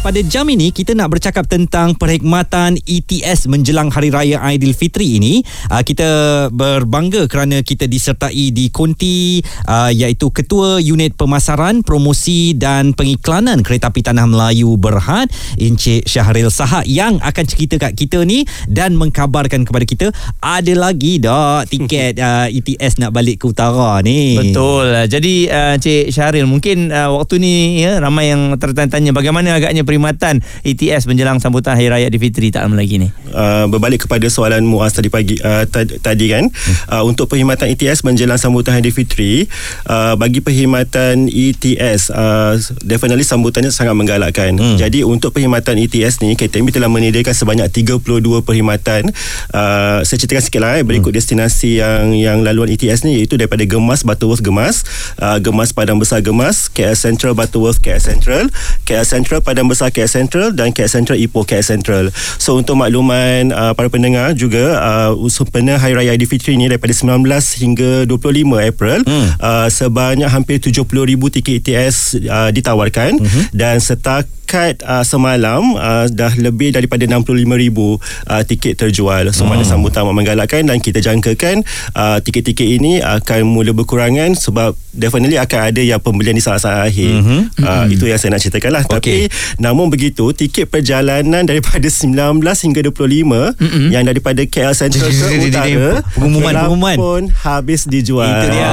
pada jam ini kita nak bercakap tentang perkhidmatan ETS menjelang Hari Raya Aidilfitri ini. Uh, kita berbangga kerana kita disertai di konti uh, iaitu Ketua Unit Pemasaran, Promosi dan Pengiklanan Kereta Api Tanah Melayu Berhad, Encik Syahril Sahak yang akan cerita kat kita ni dan mengkabarkan kepada kita ada lagi dah tiket uh, ETS nak balik ke utara ni. Betul. Jadi uh, Encik Syahril mungkin uh, waktu ni ya ramai yang tertanya-tanya bagaimana agaknya perkhidmatan ETS menjelang sambutan Hari Raya Aidilfitri tak lama lagi ni. Uh, berbalik kepada soalan Muaz tadi pagi uh, tadi kan hmm. uh, untuk perkhidmatan ETS menjelang sambutan Hari Fitri uh, bagi perkhidmatan ETS uh, definitely sambutannya sangat menggalakkan. Hmm. Jadi untuk perkhidmatan ETS ni KTM telah menyediakan sebanyak 32 perkhidmatan. Uh, saya ceritakan sikitlah eh, berikut hmm. destinasi yang yang laluan ETS ni iaitu daripada Gemas Butterworth Gemas, uh, Gemas Padang Besar Gemas, KL Central Butterworth KL Central, KL Central Padang Besar besar KL Central dan KL Central Ipoh KL Central. So untuk makluman uh, para pendengar juga uh, usaha Hari Raya Aidilfitri ini daripada 19 hingga 25 April hmm. uh, sebanyak hampir 70,000 tiket ETS uh, ditawarkan hmm. dan setakat setakat uh, semalam uh, dah lebih daripada 65,000 uh, tiket terjual. So hmm. mana sambutan amat menggalakkan dan kita jangkakan uh, tiket-tiket ini akan mula berkurangan sebab definitely akan ada yang pembelian di saat-saat akhir. Mm-hmm. Uh, mm-hmm. Itu yang saya nak ceritakan lah. Okay. Tapi namun begitu tiket perjalanan daripada 19 hingga 25 mm-hmm. yang daripada KL Central ke utara pengumuman-pengumuman pun habis dijual. Itu dia.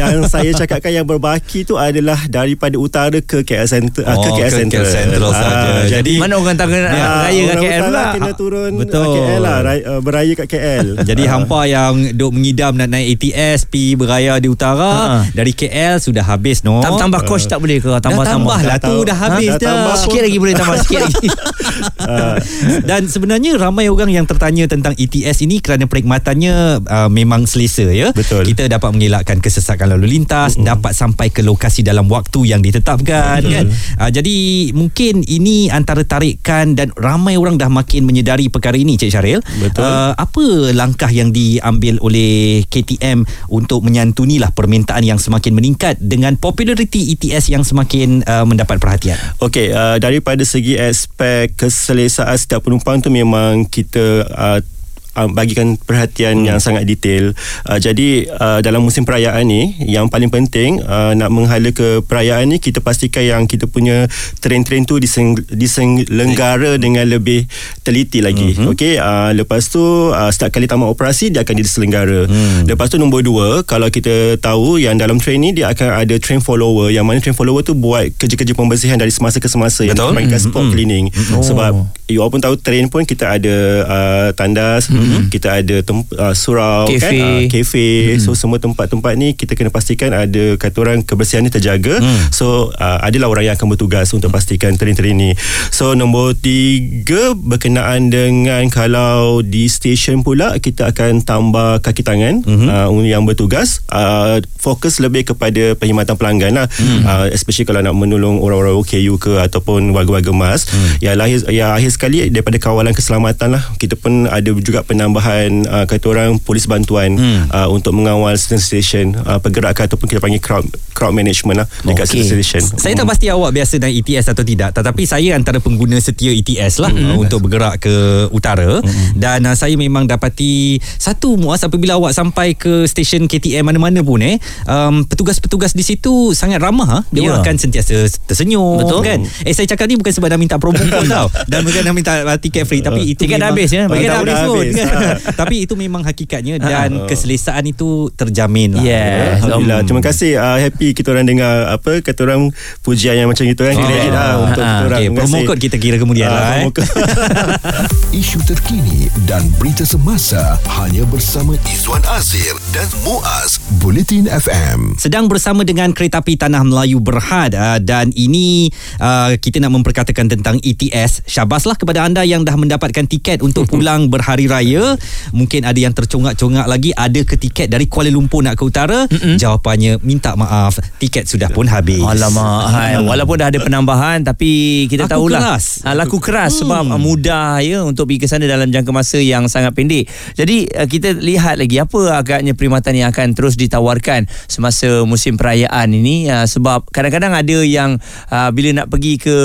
yang saya cakapkan yang berbaki tu adalah daripada utara ke KL Central oh, ke KL Central. Central uh, saja. Jadi mana orang tak kena ya, raya kat KL pula? Kena turun Betul. KL lah raya, uh, beraya kat KL. Jadi hampa yang duk mengidam nak naik ATS pi beraya di utara ha. dari KL sudah habis no. Tambah, tambah kos tak boleh ke? Tambah dah tambah lah tu dah habis ha? dah. dah. Sikit lagi boleh tambah sikit lagi. Dan sebenarnya ramai orang yang tertanya tentang ETS ini kerana perkhidmatannya uh, memang selesa ya. Betul. Kita dapat mengelakkan kesesakan lalu lintas, mm-hmm. dapat sampai ke lokasi dalam waktu yang ditetapkan Betul. kan. Uh, jadi mungkin ini antara tarikan dan ramai orang dah makin menyedari perkara ini Cik Syaril. Betul. Uh, apa langkah yang diambil oleh KTM untuk menyantunilah permintaan yang semakin meningkat dengan populariti ETS yang semakin uh, mendapat perhatian? Okey, uh, daripada segi aspek keselesaan setiap penumpang tu memang kita uh, uh, bagikan perhatian hmm. yang sangat detail. Uh, jadi uh, dalam musim perayaan ni yang paling penting uh, nak menghala ke perayaan ni kita pastikan yang kita punya train-train tu diseng, diselenggara dengan lebih teliti lagi. Hmm. Okey, uh, lepas tu uh, setiap kali tamat operasi dia akan diselenggara. Hmm. Lepas tu nombor dua kalau kita tahu yang dalam train ni dia akan ada train follower yang mana train follower tu buat kerja-kerja pembersihan dari semasa ke semasa Betul? yang dipanggil hmm. spot hmm. cleaning. Hmm. Sebab you all pun tahu train pun kita ada uh, tandas hmm mm-hmm. kita ada tem- uh, surau kafe. kan uh, kafe mm-hmm. so semua tempat-tempat ni kita kena pastikan ada kata orang kebersihan ni terjaga mm. so uh, adalah orang yang akan bertugas untuk pastikan train-train ni so nombor tiga berkenaan dengan kalau di stesen pula kita akan tambah kaki tangan mm-hmm. uh, yang bertugas uh, fokus lebih kepada perkhidmatan pelanggan lah mm. uh, especially kalau nak menolong orang-orang OKU ke ataupun warga-warga mas mm. yang lahir yang akhir sekali daripada kawalan keselamatan lah kita pun ada juga penambahan uh, kata orang polis bantuan hmm. uh, untuk mengawal station uh, pergerakan ataupun kita panggil crowd crowd management lah dekat okay. station. Saya tak pasti awak biasa dengan ETS atau tidak tetapi saya antara pengguna setia ETS lah hmm. uh, untuk bergerak ke utara hmm. dan uh, saya memang dapati satu muas apabila awak sampai ke stesen KTM mana-mana pun eh um, petugas-petugas di situ sangat ramah ha? dia yeah. akan sentiasa tersenyum Betul. kan. Eh saya cakap ni bukan sebab dah minta promo pun tau dan bukan dah minta tiket free tapi uh, itu tiket dah habis ya. Tiket dah habis pun. Tapi itu memang hakikatnya dan uh. keselesaan itu terjamin lah. Yeah. Alhamdulillah. Terima kasih uh, happy kita orang dengar apa kata orang pujian yang macam itu kan. Oh. Kredit lah untuk uh. kita orang. Okay, promo code kita kira kemudian uh, lah. Eh. Isu terkini dan berita semasa hanya bersama Izwan Azir dan Muaz Bulletin FM. Sedang bersama dengan Kereta Api Tanah Melayu Berhad uh, dan ini uh, kita nak memperkatakan tentang ETS. Syabaslah kepada anda yang dah mendapatkan tiket untuk pulang berhari raya Raya mungkin ada yang tercongak-congak lagi ada ke tiket dari Kuala Lumpur nak ke utara? Mm-mm. jawapannya minta maaf tiket sudah pun habis. Alamak hai, Walaupun dah ada penambahan Tapi kita Laku tahulah. keras. ah, Laku keras Sebab ah, mudah ya Untuk pergi ke sana Dalam jangka masa yang sangat pendek. Jadi ah, kita lihat lagi Apa agaknya perkhidmatan yang akan Terus ditawarkan Semasa musim perayaan ini? Ah, Sebab kadang-kadang ada yang Bila nak pergi ke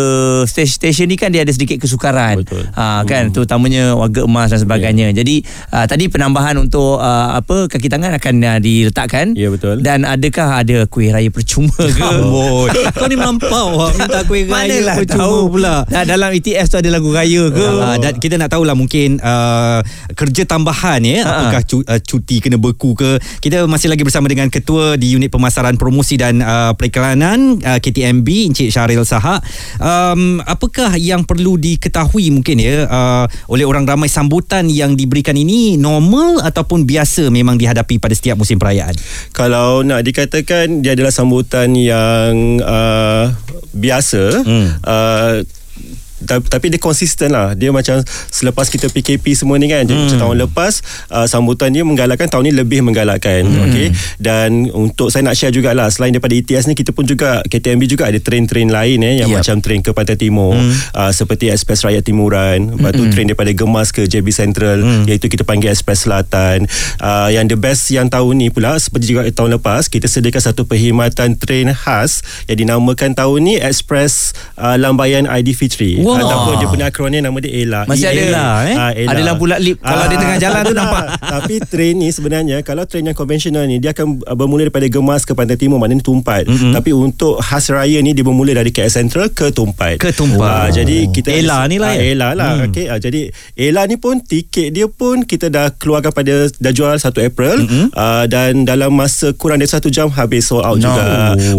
Stesen ni kan Dia ada sedikit kesukaran. Betul. Ah, Kan? Terutamanya Warga emas dan sebagainya Jadi ah, Tadi penambahan untuk ah, Apa Kaki tangan akan ah, diletakkan Ya, betul. Dan adakah ada kuih raya percuma ke Amboi. Kau ni melampau awak minta kuih raya Manalah percuma tahu pula. Dah dalam ETS tu ada lagu raya ke? Uh, dan kita nak tahulah mungkin uh, kerja tambahan ya Ha. apakah cu, uh, cuti kena beku ke kita masih lagi bersama dengan ketua di unit pemasaran promosi dan uh, periklanan uh, KTMB Encik Syaril Sahak um, apakah yang perlu diketahui mungkin ya uh, oleh orang ramai sambutan yang diberikan ini normal ataupun biasa memang dihadapi pada setiap musim perayaan Kalau nak dikatakan dia adalah sambutan yang uh, biasa hmm. uh, tapi dia konsisten lah. Dia macam Selepas kita PKP semua ni kan Jadi macam tahun lepas uh, Sambutan dia menggalakkan Tahun ni lebih menggalakkan. Okay? Dan Untuk saya nak share jugalah Selain daripada ETS ni Kita pun juga KTMB juga ada train-train lain eh, Yang Yep. macam train ke Pantai Timur. Uh, Seperti Express Raya Timuran Lepas tu train daripada Gemas ke JB Central Iaitu kita panggil Express Selatan. Uh, Yang the best yang tahun ni pula Seperti juga tahun lepas Kita sediakan satu perkhidmatan train khas Yang dinamakan tahun ni Express uh, Lambayan ID Fitri Wah. Ataupun dia punya akronim nama dia ELA Masih ada Ela, eh? Ah, Ela. Ada lampu lap lip. Kalau dia tengah jalan tu nampak. Tapi train ni sebenarnya Kalau train yang konvensional ni Dia akan bermula daripada Gemas ke Pantai Timur Maknanya Tumpat mm-hmm. Tapi untuk khas raya ni Dia bermula dari KL Central ke Tumpat Ke Tumpat. Ah, Jadi kita Ela ni lah Ah, ya? Ela lah hmm. okay. Jadi Ela ni pun Tiket dia pun Kita dah keluarkan pada Dah jual 1 April mm-hmm. uh, Dan dalam masa kurang dari 1 jam Habis sold out No. juga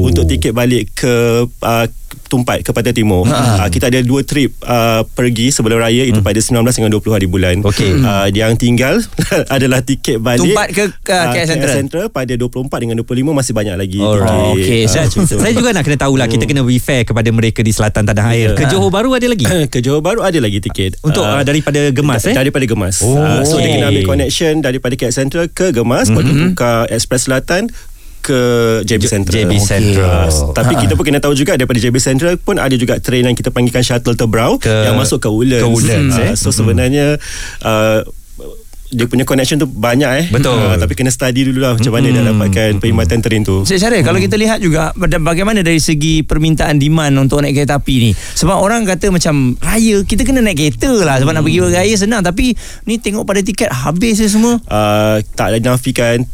Untuk tiket balik ke uh, Tumpat ke Pantai Timur uh, Kita ada dua trip uh, Pergi sebelum raya Itu pada 19 dengan 20 hari bulan Okey. uh, Yang tinggal Adalah tiket balik Tumpat ke, ah, KL Central? Central Pada 24 dengan 25 Masih banyak lagi Alright. Okey, Ah, saya- macam tu. saya juga nak kena tahulah kita kena be fair kepada mereka di selatan tanah air. Ke Johor Baru ada lagi? ke Johor Baru ada lagi tiket Untuk uh, Ah, daripada Gemas eh? Daripada Gemas Oh, Ah, So dia okey. kena ambil connection Daripada KL Central ke Gemas mm-hmm. Lepas tu tukar Express Selatan ke JB Central JB Central. Ah, Tapi kita pun kena tahu juga Daripada JB Central pun Ada juga train yang kita panggilkan Shuttle Tebrau Ke- Yang masuk ke Woodlands, ke Woodlands, Ah, eh. So sebenarnya uh, dia punya connection tu banyak eh Betul. Ah, Tapi kena study dulu lah Macam mana dia dapatkan Perkhidmatan train tu Cik Syarif, kalau kita lihat juga bagaimana dari segi permintaan demand untuk naik kereta api ni. Sebab orang kata macam raya, kita kena naik kereta lah sebab nak pergi raya senang. Tapi ni tengok pada tiket habis je semua. uh, tak ada nafikan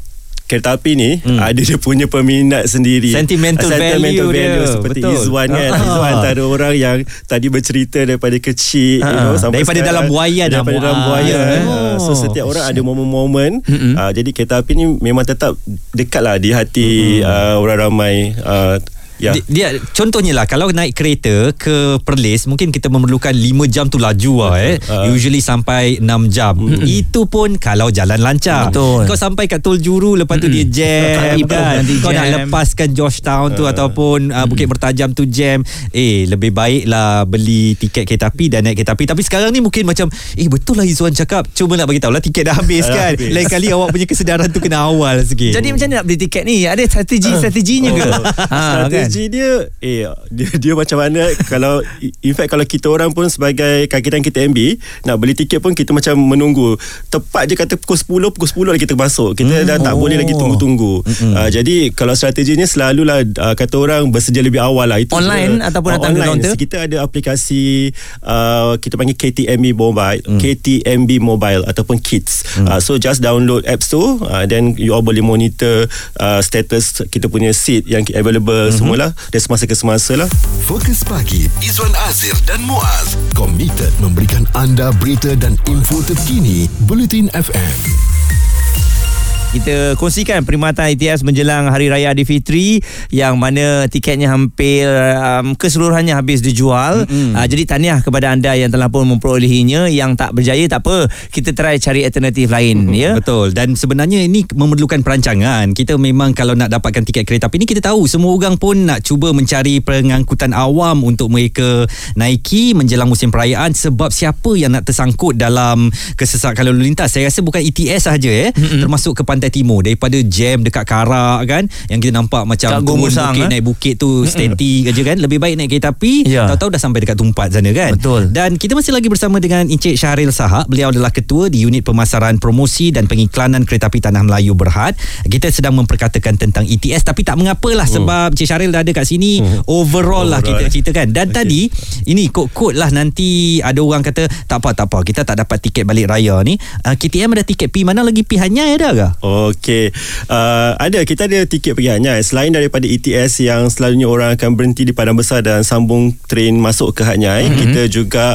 kereta api ni hmm. ada dia punya peminat sendiri Sentimental value dia. seperti Betul. Izwan kan Ah. Izwan antara orang yang tadi bercerita daripada kecil you Ah. know, sampai Daripada sekarang, dalam buayan lah, daripada dalam eh. Oh. Ah, so setiap orang ada momen-momen uh, jadi kereta api ni memang tetap dekat lah di hati uh, orang ramai uh, Ya. Di- Dia contohnya lah kalau naik kereta ke Perlis mungkin kita memerlukan 5 jam tu laju lah eh. Ah. Usually sampai 6 jam. Itu pun kalau jalan lancar. Betul. Kau sampai kat Tol Juru lepas tu dia jam kan. Kau nak jam. lepaskan Georgetown tu ataupun uh, Bukit Bertajam tu jam. Eh lebih baik lah beli tiket kereta api dan naik kereta api. Tapi sekarang ni mungkin macam eh betul lah Izzuan cakap. Cuma nak bagi tahu lah tiket dah habis kan. habis. Lain kali awak punya kesedaran tu kena awal sikit. Jadi macam mana nak beli tiket ni? Ada strategi-strateginya ke? ha, Strategi dia eh dia, dia macam mana kalau in fact kalau kita orang pun sebagai kakitan kita MB nak beli tiket pun kita macam menunggu. Tepat je kata pukul 10 pukul 10 lagi kita masuk. Kita dah tak oh. boleh lagi tunggu-tunggu. Uh, jadi kalau strateginya selalulah uh, kata orang bersedia lebih awal lah. Itu Online je. ataupun Ah, datang ke online. kaunter? kita ada aplikasi uh, kita panggil KTMB Mobile. KTMB Mobile ataupun Kids. Uh, so just download apps tu uh, then you all boleh monitor uh, status kita punya seat yang available semualah dari semasa ke semasa lah Fokus pagi Izwan Azir dan Muaz komited memberikan anda berita dan info terkini Bulletin FM. Kita kongsikan perkhidmatan ITS menjelang Hari Raya Aidilfitri yang mana tiketnya hampir um, keseluruhannya habis dijual. Mm-hmm. Uh, jadi tahniah kepada anda yang telah pun memperolehinya. Yang tak berjaya tak apa, kita try cari alternatif lain mm-hmm. ya. Betul. Dan sebenarnya ini memerlukan perancangan. Kita memang kalau nak dapatkan tiket kereta api ni kita tahu semua orang pun nak cuba mencari pengangkutan awam untuk mereka naiki menjelang musim perayaan sebab siapa yang nak tersangkut dalam kesesakan lalu lintas. Saya rasa bukan ETS sahaja eh, mm-hmm. termasuk ke Pantai Timur daripada jam dekat Karak kan yang kita nampak macam turun bukit eh? naik bukit tu steady aja kan. Lebih baik naik kereta api, Ya. tahu-tahu dah sampai dekat Tumpat sana kan. Betul. Dan kita masih lagi bersama dengan Encik Syahril Sahak. Beliau adalah ketua di unit pemasaran promosi dan pengiklanan kereta api Tanah Melayu Berhad. Kita sedang memperkatakan tentang ETS tapi tak mengapalah sebab Encik Syahril dah ada kat sini. Overall lah Overall. kita ceritakan. Dan tadi ini kod-kod lah nanti ada orang kata tak apa tak apa kita tak dapat tiket balik raya ni. Uh, KTM ada tiket pi mana lagi pi Hanyai ada ke? Okey. Uh, ada kita ada tiket pergi Hanyai selain daripada ETS yang selalunya orang akan berhenti di Padang Besar dan sambung train masuk ke Hanyai, mm-hmm. kita juga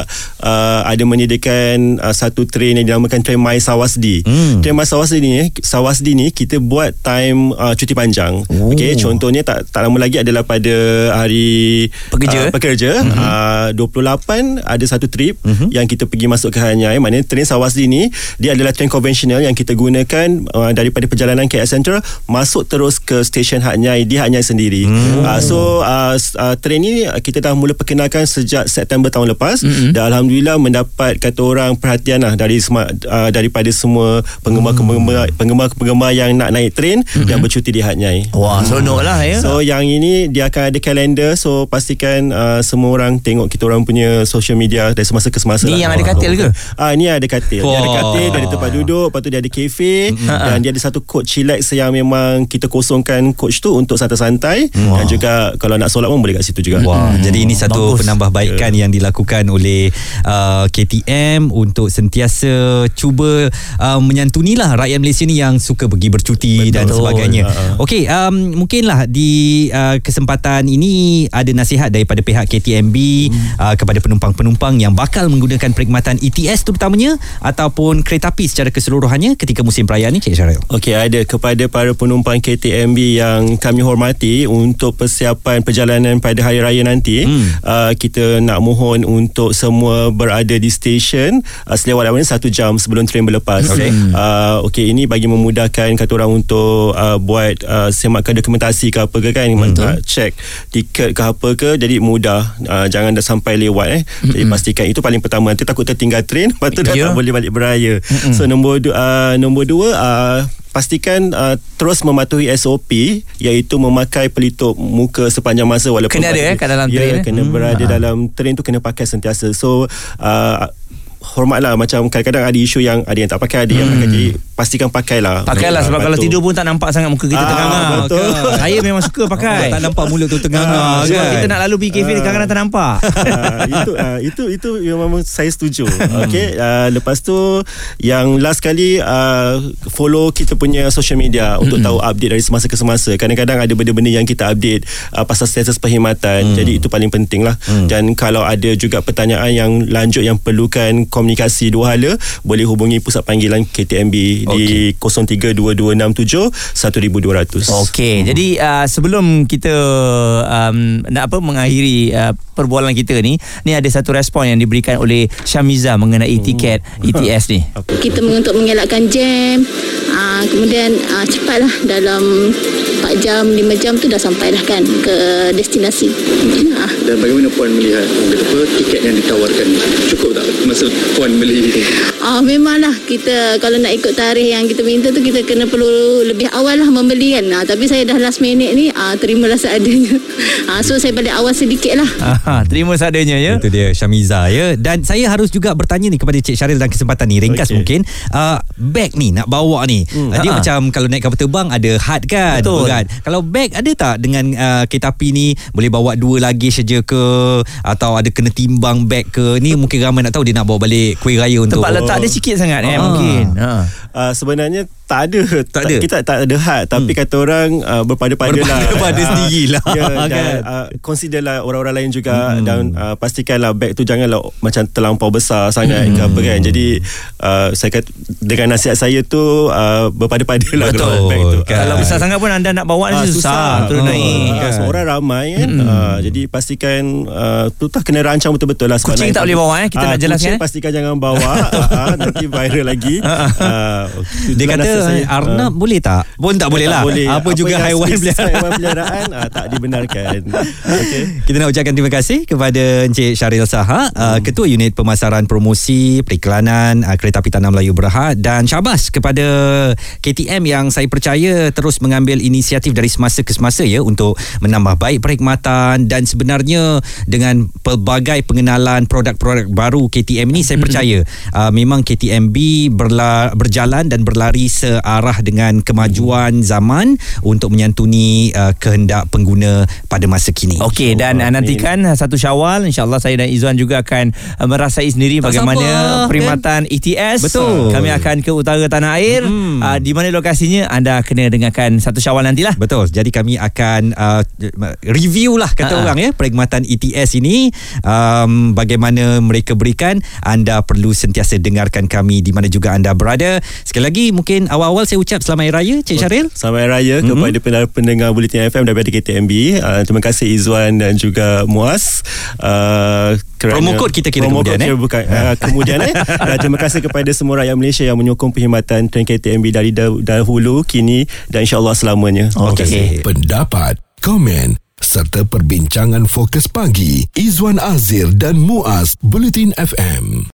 uh, ada menyediakan uh, satu train yang dinamakan train My Sawasdi. Hmm. Train My Sawasdi ni Sawasdi ni kita buat time uh, cuti panjang. Oh. Okey, contohnya tak tak lama lagi adalah pada hari Pekerja. uh, pekerja mm-hmm. uh, 28 ada satu trip mm-hmm. yang kita pergi masuk ke Hanyai. Maknanya train Sawasdi ni dia adalah train konvensional yang kita gunakan uh, daripada perjalanan KL Central masuk terus ke stesen Hanyai di Hanyai sendiri. Mm. Uh, so uh, uh, train ni uh, kita dah mula perkenalkan sejak September tahun lepas mm-hmm. dan alhamdulillah mendapat kata orang perhatian lah dari semua uh, daripada semua penggemar-penggemar penggemar-penggemar yang nak naik train mm-hmm. yang bercuti di Hanyai. Wah, seronok lah ya. So yang ini dia akan ada kalender so pastikan uh, semua orang tengok kita orang punya social media dari semasa ke semasa Ni lah. yang ada katil ke? Ah ni ada katil. Dia ada katil, dia ada tempat duduk, lepas tu dia ada kafe dan dia ada satu coach chillax yang memang kita kosongkan coach tu untuk santai-santai dan juga kalau nak solat pun boleh kat situ juga. Wah, jadi ini satu Bagus. penambahbaikan yang dilakukan oleh uh, KTM untuk sentiasa cuba uh, menyantunilah rakyat Malaysia ni yang suka pergi bercuti Betul. dan sebagainya. Ha-ha. Okey, um, mungkinlah di uh, kesempatan ini ada nasihat daripada pihak KTMB hmm. uh, kepada penumpang-penumpang yang bakal menggunakan perkhidmatan ETS terutamanya ataupun kereta api secara keseluruhannya ketika musim perayaan ni Cik Syaril. Okey, ada kepada para penumpang KTMB yang kami hormati untuk persiapan perjalanan pada hari raya nanti, hmm. uh, kita nak mohon untuk semua berada di stesen uh, selewat awalnya satu jam sebelum train berlepas. Okey. Uh, Okey, ini bagi memudahkan kata orang untuk uh, buat uh, semakan dokumentasi ke apa ke kan, uh, check tiket ke apa ke, jadi mudah. Uh, jangan dah sampai lewat eh. Jadi pastikan itu paling pertama. Nanti takut tertinggal train, lepas tu dah Ya. tak boleh balik beraya. So nombor du- uh, nombor dua uh, pastikan uh, terus mematuhi SOP iaitu memakai pelitup muka sepanjang masa walaupun Kena ada, eh, kat dalam ya, train, eh? kena Hmm. berada dalam train tu kena pakai sentiasa so uh, hormatlah macam kadang-kadang ada isu yang ada yang tak pakai ada yang pakai jadi pastikan pakailah Pakailah Ah, sebab kalau tidur pun tak nampak sangat muka kita Ah, ternganga. betul. Saya memang suka pakai. Tak nampak mulut tu tengah Sebab kan. kita nak lalu pergi kafe kadang-kadang tak nampak. Ah, itu uh, itu itu memang saya setuju. Okey, uh, lepas tu yang last kali uh, follow kita punya social media untuk tahu update dari semasa ke semasa. Kadang-kadang ada benda-benda yang kita update uh, pasal status perkhidmatan. Jadi itu paling penting lah. Dan kalau ada juga pertanyaan yang lanjut yang perlukan komunikasi dua hala, boleh hubungi pusat panggilan KTMB di 032267 1200. Okey, jadi uh, sebelum kita um, nak apa mengakhiri uh, perbualan kita ni, ni ada satu respon yang diberikan oleh Syamiza mengenai tiket ETS ni. kita untuk mengelakkan jam aa, kemudian aa, cepatlah dalam 4 jam 5 jam tu dah sampai dah kan ke destinasi Ah. Dan bagaimana Puan melihat apa tiket yang ditawarkan? Cukup tak masa Puan beli itu? Ah, memanglah kita kalau nak ikut tarikh yang kita minta tu kita kena perlu lebih awal lah membeli kan ah, tapi saya dah last minute ni ah, terimalah seadanya ah, so saya balik awal sedikit lah Aha, terima seadanya ya. Itu dia Syamiza ya. Dan saya harus juga bertanya ni kepada Cik Syaril dalam kesempatan ni ringkas Okey. mungkin uh, bag ni nak bawa ni. Hmm. Dia Ha-ha. macam kalau naik kapal terbang ada had kan, Betul. berat. Kalau bag ada tak dengan uh, kereta api ni boleh bawa dua lagi saja ke atau ada kena timbang bag ke? Ni mungkin ramai nak tahu dia nak bawa balik kuih raya untuk Tempat letak dia sikit sangat eh Ah. mungkin. Ha. Uh, sebenarnya Tak ada. Tak ada? Kita tak ada had tapi kata orang uh, berpada-pada lah. Berpada-pada Ah, sendirilah, Ya, dan kan? uh, consider lah orang-orang lain juga dan uh, pastikanlah beg tu janganlah macam terlampau besar sangat ke apa kan. Jadi uh, saya kata dengan nasihat saya tu uh, berpada-pada lah Betul, kalau beg tu. kan. Kalau besar sangat pun anda nak bawa Ah, ni susah, turun naik. ah, Semua orang ramai kan Ah, Jadi pastikan uh, Tu tak kena rancang betul-betul lah Kucing tak boleh bawa, eh? Kita Ah, nak jelaskan, Kucing eh? pastikan jangan bawa ah, Nanti viral lagi Ah, Dia kata nasihat saya. Arnab Ah. boleh tak? Pun tak boleh lah. boleh. Apa, juga yang haiwan peliharaan. haiwan peliharaan ah, tak dibenarkan. Okey. Kita nak ucapkan terima kasih kepada Encik Syaril Saha, uh, Ketua Unit Pemasaran Promosi Periklanan uh, Kereta Api Tanah Melayu Berhad dan syabas kepada KTM yang saya percaya terus mengambil inisiatif dari semasa ke semasa ya untuk menambah baik perkhidmatan dan sebenarnya dengan pelbagai pengenalan produk-produk baru KTM ini saya percaya uh, memang KTMB berla, berjalan dan berlari searah dengan kemajuan zaman untuk menyantuni uh, kehendak pengguna pada masa kini. Okey dan uh, nantikan uh, satu Syawal insyaallah saya dan Izwan juga akan uh, merasai sendiri Tak bagaimana sabar, perkhidmatan ETS. Betul. Kami akan ke utara tanah air. Hmm. Uh, di mana lokasinya anda kena dengarkan satu Syawal nantilah. Betul. Jadi kami akan uh, review lah kata Ha-ha. orang ya perkhidmatan ETS ini um, bagaimana mereka berikan anda perlu sentiasa dengarkan kami di mana juga anda berada. Sekali lagi mungkin awal-awal saya ucap selamat hari raya Cik Syaril. Selamat Hari Raya Mhm. kepada pendengar-pendengar Bulletin FM daripada KTMB. Uh, terima kasih Izwan dan juga Muaz. Uh, kerana Promo code kita kira promo kemudian, code eh? bukan, uh, kemudian eh. Dan terima kasih kepada semua rakyat Malaysia yang menyokong perkhidmatan train KTMB dari dah- dahulu, kini dan insyaAllah selamanya. Okey. Pendapat, komen serta perbincangan fokus pagi Izwan Azir dan Muaz Bulletin FM.